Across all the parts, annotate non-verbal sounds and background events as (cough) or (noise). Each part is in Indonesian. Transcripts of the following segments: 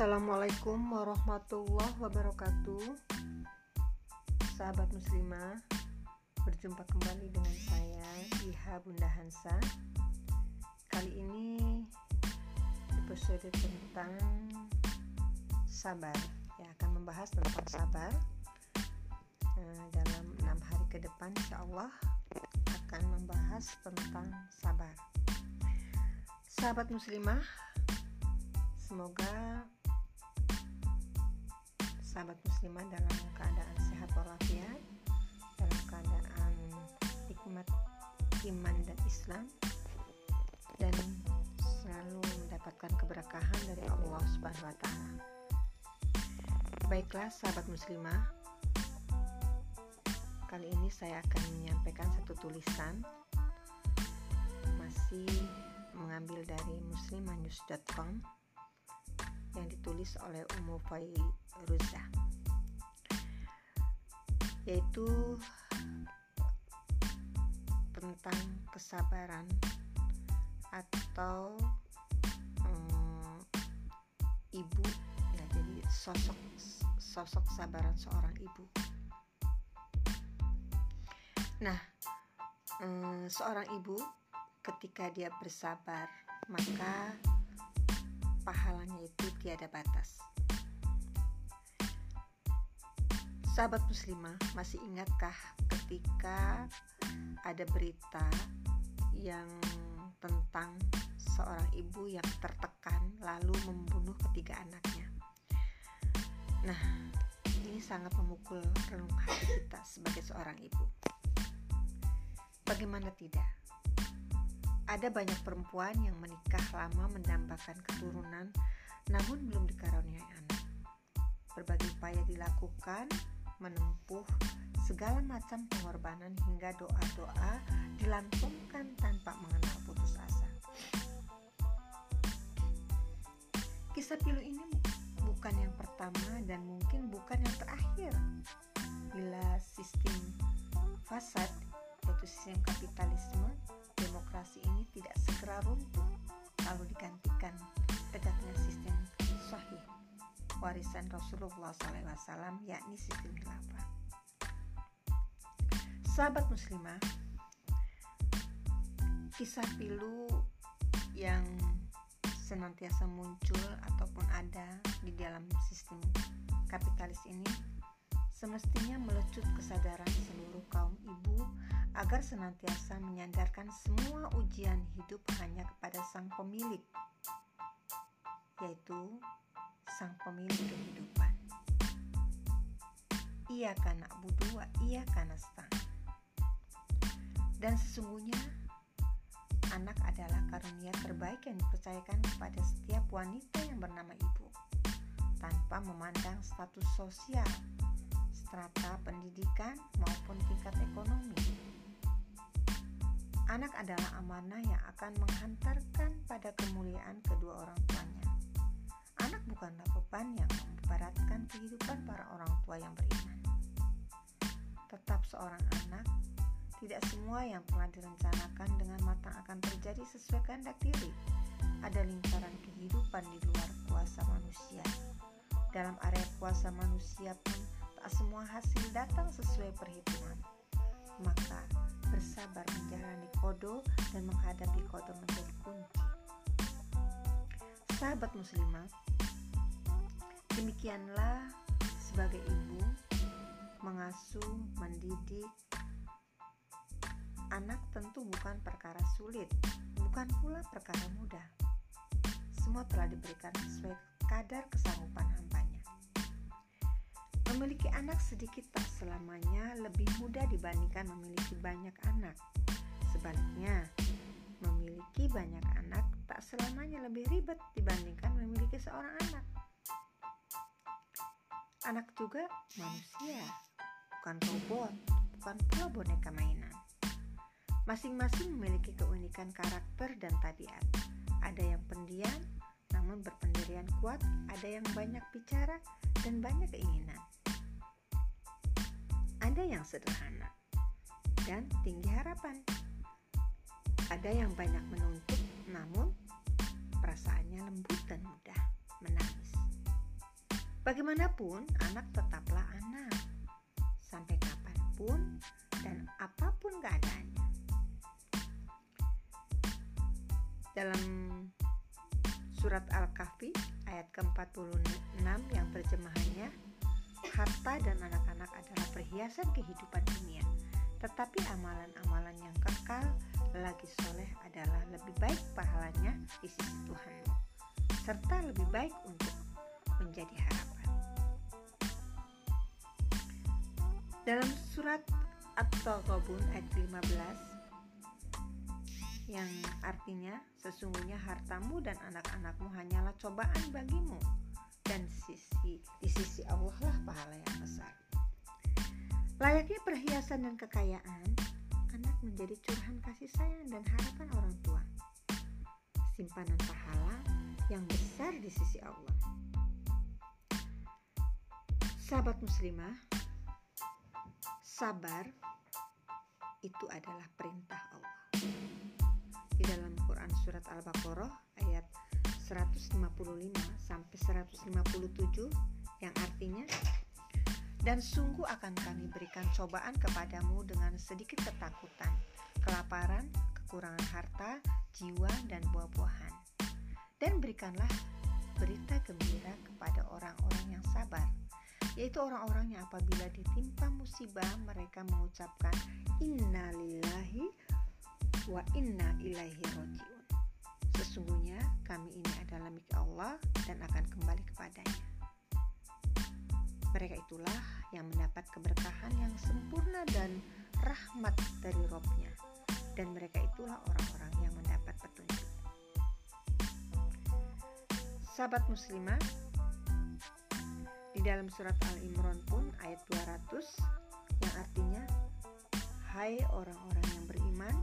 Assalamualaikum warahmatullahi wabarakatuh. Sahabat muslimah Berjumpa kembali dengan saya Iha Bunda Hansa. Kali ini episode tentang sabar. Ya akan membahas tentang sabar. Eh, Dalam enam hari ke depan insya Allah akan membahas tentang sabar. Sahabat muslimah Semoga sahabat muslimah dalam keadaan sehat walafiat, dalam keadaan nikmat iman dan Islam dan selalu mendapatkan keberkahan dari Allah Subhanahu wa taala. Baiklah sahabat muslimah, kali ini saya akan menyampaikan satu tulisan masih mengambil dari muslimanews.com yang ditulis oleh Umu Fairuza yaitu tentang kesabaran atau um, ibu ya jadi sosok sosok sabaran seorang ibu nah um, seorang ibu ketika dia bersabar maka pahalanya itu tiada batas. Sahabat muslimah, masih ingatkah ketika ada berita yang tentang seorang ibu yang tertekan lalu membunuh ketiga anaknya? Nah, ini sangat memukul relung hati kita sebagai seorang ibu. Bagaimana tidak? Ada banyak perempuan yang menikah lama mendambakan keturunan namun belum dikaruniai anak. Berbagai upaya dilakukan, menempuh segala macam pengorbanan hingga doa-doa dilantunkan tanpa mengenal putus asa. Kisah pilu ini bukan yang pertama dan mungkin bukan yang terakhir. Bila sistem fasad, yaitu sistem kapitalisme, demokrasi ini tidak segera runtuh lalu digantikan tegaknya sistem sahih warisan Rasulullah SAW yakni sistem khilafah. Sahabat muslimah, kisah pilu yang senantiasa muncul ataupun ada di dalam sistem kapitalis ini semestinya melecut kesadaran seluruh kaum ibu agar senantiasa menyandarkan semua ujian hidup hanya kepada sang pemilik, yaitu sang pemilik kehidupan. Ia karena budua, ia karena stang. Dan sesungguhnya anak adalah karunia terbaik yang dipercayakan kepada setiap wanita yang bernama ibu, tanpa memandang status sosial, strata pendidikan maupun tingkat ekonomi. Anak adalah amanah yang akan menghantarkan pada kemuliaan kedua orang. Anak bukanlah beban yang memberatkan kehidupan para orang tua yang beriman. Tetap seorang anak, tidak semua yang telah direncanakan dengan matang akan terjadi sesuai kehendak diri. Ada lingkaran kehidupan di luar kuasa manusia. Dalam area kuasa manusia pun tak semua hasil datang sesuai perhitungan. Maka bersabar menjalani kodo dan menghadapi kodo menjadi kunci. Sahabat muslimah, demikianlah sebagai ibu mengasuh, mendidik anak tentu bukan perkara sulit, bukan pula perkara mudah. Semua telah diberikan sesuai kadar kesanggupan hambanya. Memiliki anak sedikit tak selamanya lebih mudah dibandingkan memiliki banyak anak. Sebaliknya, memiliki banyak anak tak selamanya lebih ribet dibandingkan memiliki seorang anak. Anak juga manusia, bukan robot, bukan pula boneka mainan. Masing-masing memiliki keunikan karakter dan tabiat. Ada yang pendiam, namun berpendirian kuat, ada yang banyak bicara dan banyak keinginan ada yang sederhana dan tinggi harapan. Ada yang banyak menuntut, namun perasaannya lembut dan mudah menangis. Bagaimanapun, anak tetaplah anak. Sampai kapan pun dan apa pun keadaannya. Dalam surat Al-Kahfi ayat ke-46 yang terjemahannya harta dan anak-anak adalah perhiasan kehidupan dunia, tetapi amalan-amalan yang kekal lagi soleh adalah lebih baik pahalanya di sisi Tuhanmu, serta lebih baik untuk menjadi harapan. Dalam surat At-Taghabun ayat 15 yang artinya sesungguhnya hartamu dan anak-anakmu hanyalah cobaan bagimu dan sisi di sisi Allah lah pahala yang besar. Layaknya perhiasan dan kekayaan, anak menjadi curahan kasih sayang dan harapan orang tua. Simpanan pahala yang besar di sisi Allah. Sahabat muslimah, sabar itu adalah perintah Allah. Di dalam Quran surat Al-Baqarah ayat 155 sampai 157 yang artinya dan sungguh akan kami berikan cobaan kepadamu dengan sedikit ketakutan, kelaparan, kekurangan harta, jiwa, dan buah-buahan. Dan berikanlah berita gembira kepada orang-orang yang sabar yaitu orang-orang yang apabila ditimpa musibah mereka mengucapkan innalillahi wa inna ilaihi rojiun. Sesungguhnya kami ini adalah milik Allah dan akan kembali kepadanya. Mereka itulah yang mendapat keberkahan yang sempurna dan rahmat dari Robnya dan mereka itulah orang-orang yang mendapat petunjuk. Sahabat muslimah, di dalam surat Al-Imran pun ayat 200 yang artinya Hai orang-orang yang beriman,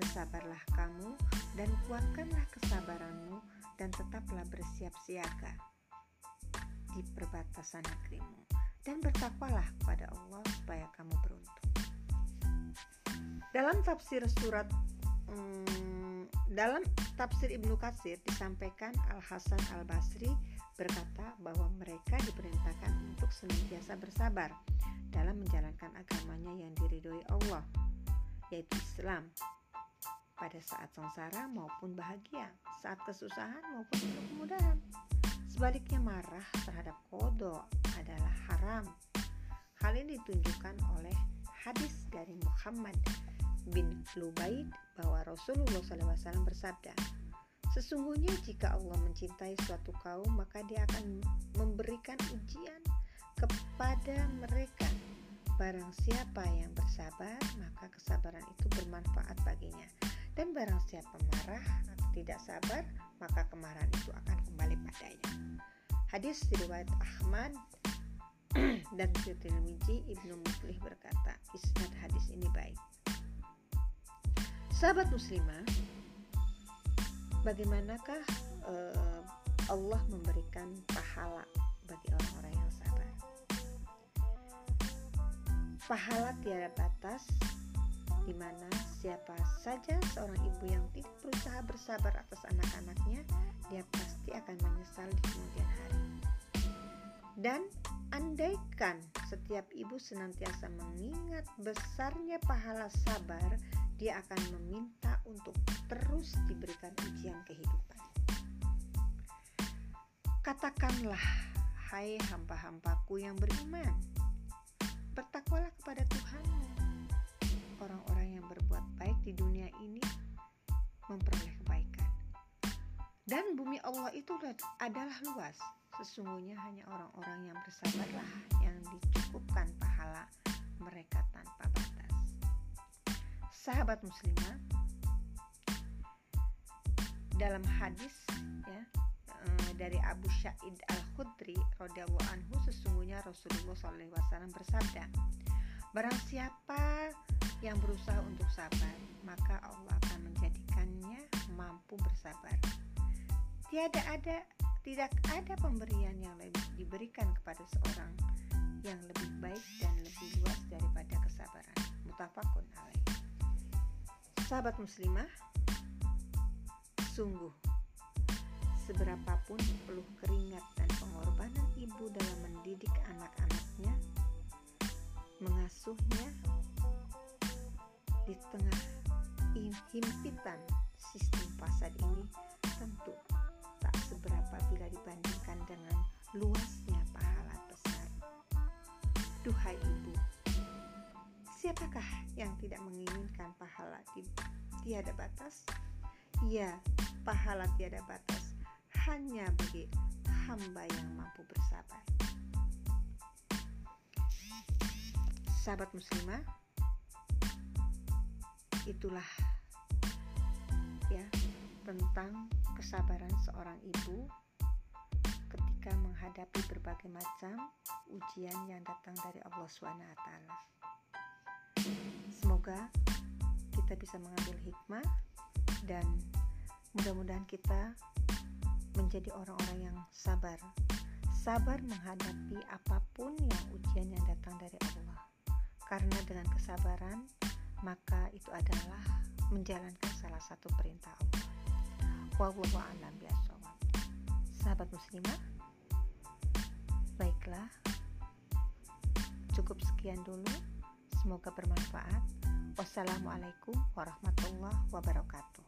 bersabarlah kamu dan kuatkanlah kesabaranmu dan tetaplah bersiap siaga di perbatasan negerimu dan bertakwalah kepada Allah supaya kamu beruntung. Dalam tafsir surat hmm, dalam tafsir Ibnu Katsir disampaikan Al Hasan Al Basri berkata bahwa mereka diperintahkan untuk senantiasa bersabar dalam menjalankan agamanya yang diridhoi Allah, yaitu Islam, pada saat sengsara maupun bahagia, saat kesusahan maupun kemudahan. Sebaliknya marah terhadap kodok adalah haram. Hal ini ditunjukkan oleh hadis dari Muhammad bin Lubaid bahwa Rasulullah SAW bersabda, Sesungguhnya jika Allah mencintai suatu kaum, maka Dia akan memberikan ujian kepada mereka. Barang siapa yang bersabar, maka kesabaran itu bermanfaat baginya. Dan barang siapa marah atau tidak sabar, maka kemarahan itu akan kembali padanya. Hadis riwayat Ahmad (clears throat) dan Tirmizi Ibnu Muflih berkata, isnad hadis ini baik. Sahabat muslimah, bagaimanakah uh, Allah memberikan pahala bagi orang-orang yang sabar? Pahala tiada batas di mana siapa saja seorang ibu yang tidak berusaha bersabar atas anak-anaknya, dia pasti akan menyesal di kemudian hari. Dan andaikan setiap ibu senantiasa mengingat besarnya pahala sabar, dia akan meminta untuk terus diberikan ujian kehidupan. Katakanlah, hai hamba-hambaku yang beriman, bertakwalah kepada Tuhanmu. Orang-orang yang berbuat baik di dunia ini memperoleh kebaikan. Dan bumi Allah itu adalah luas. Sesungguhnya hanya orang-orang yang bersabarlah yang sahabat muslimah dalam hadis ya eh, dari Abu Syaid Al Khudri radhiyallahu anhu sesungguhnya Rasulullah SAW bersabda barang siapa yang berusaha untuk sabar maka Allah akan menjadikannya mampu bersabar. Tiada ada tidak ada pemberian yang lebih diberikan kepada seorang yang lebih baik dan lebih luas daripada kesabaran. Mutafakun alaih Sahabat muslimah, sungguh seberapapun peluh keringat dan pengorbanan ibu dalam mendidik anak-anaknya, mengasuhnya di tengah himpitan sistem pasar ini tentu tak seberapa bila dibandingkan dengan luasnya pahala besar. Duhai ibu, siapakah yang tidak menginginkan pahala tiada batas? Ya, pahala tiada batas hanya bagi hamba yang mampu bersabar. Sahabat muslimah, itulah ya tentang kesabaran seorang ibu ketika menghadapi berbagai macam ujian yang datang dari Allah SWT. Semoga kita bisa mengambil hikmah dan mudah-mudahan kita menjadi orang-orang yang sabar. Sabar menghadapi apa pun yang ujian yang datang dari Allah. Karena dengan kesabaran maka itu adalah menjalankan salah satu perintah Allah. Wallahu a'lam. Sahabat muslimah, baiklah. Cukup sekian dulu. Semoga bermanfaat. Wassalamualaikum warahmatullahi wabarakatuh.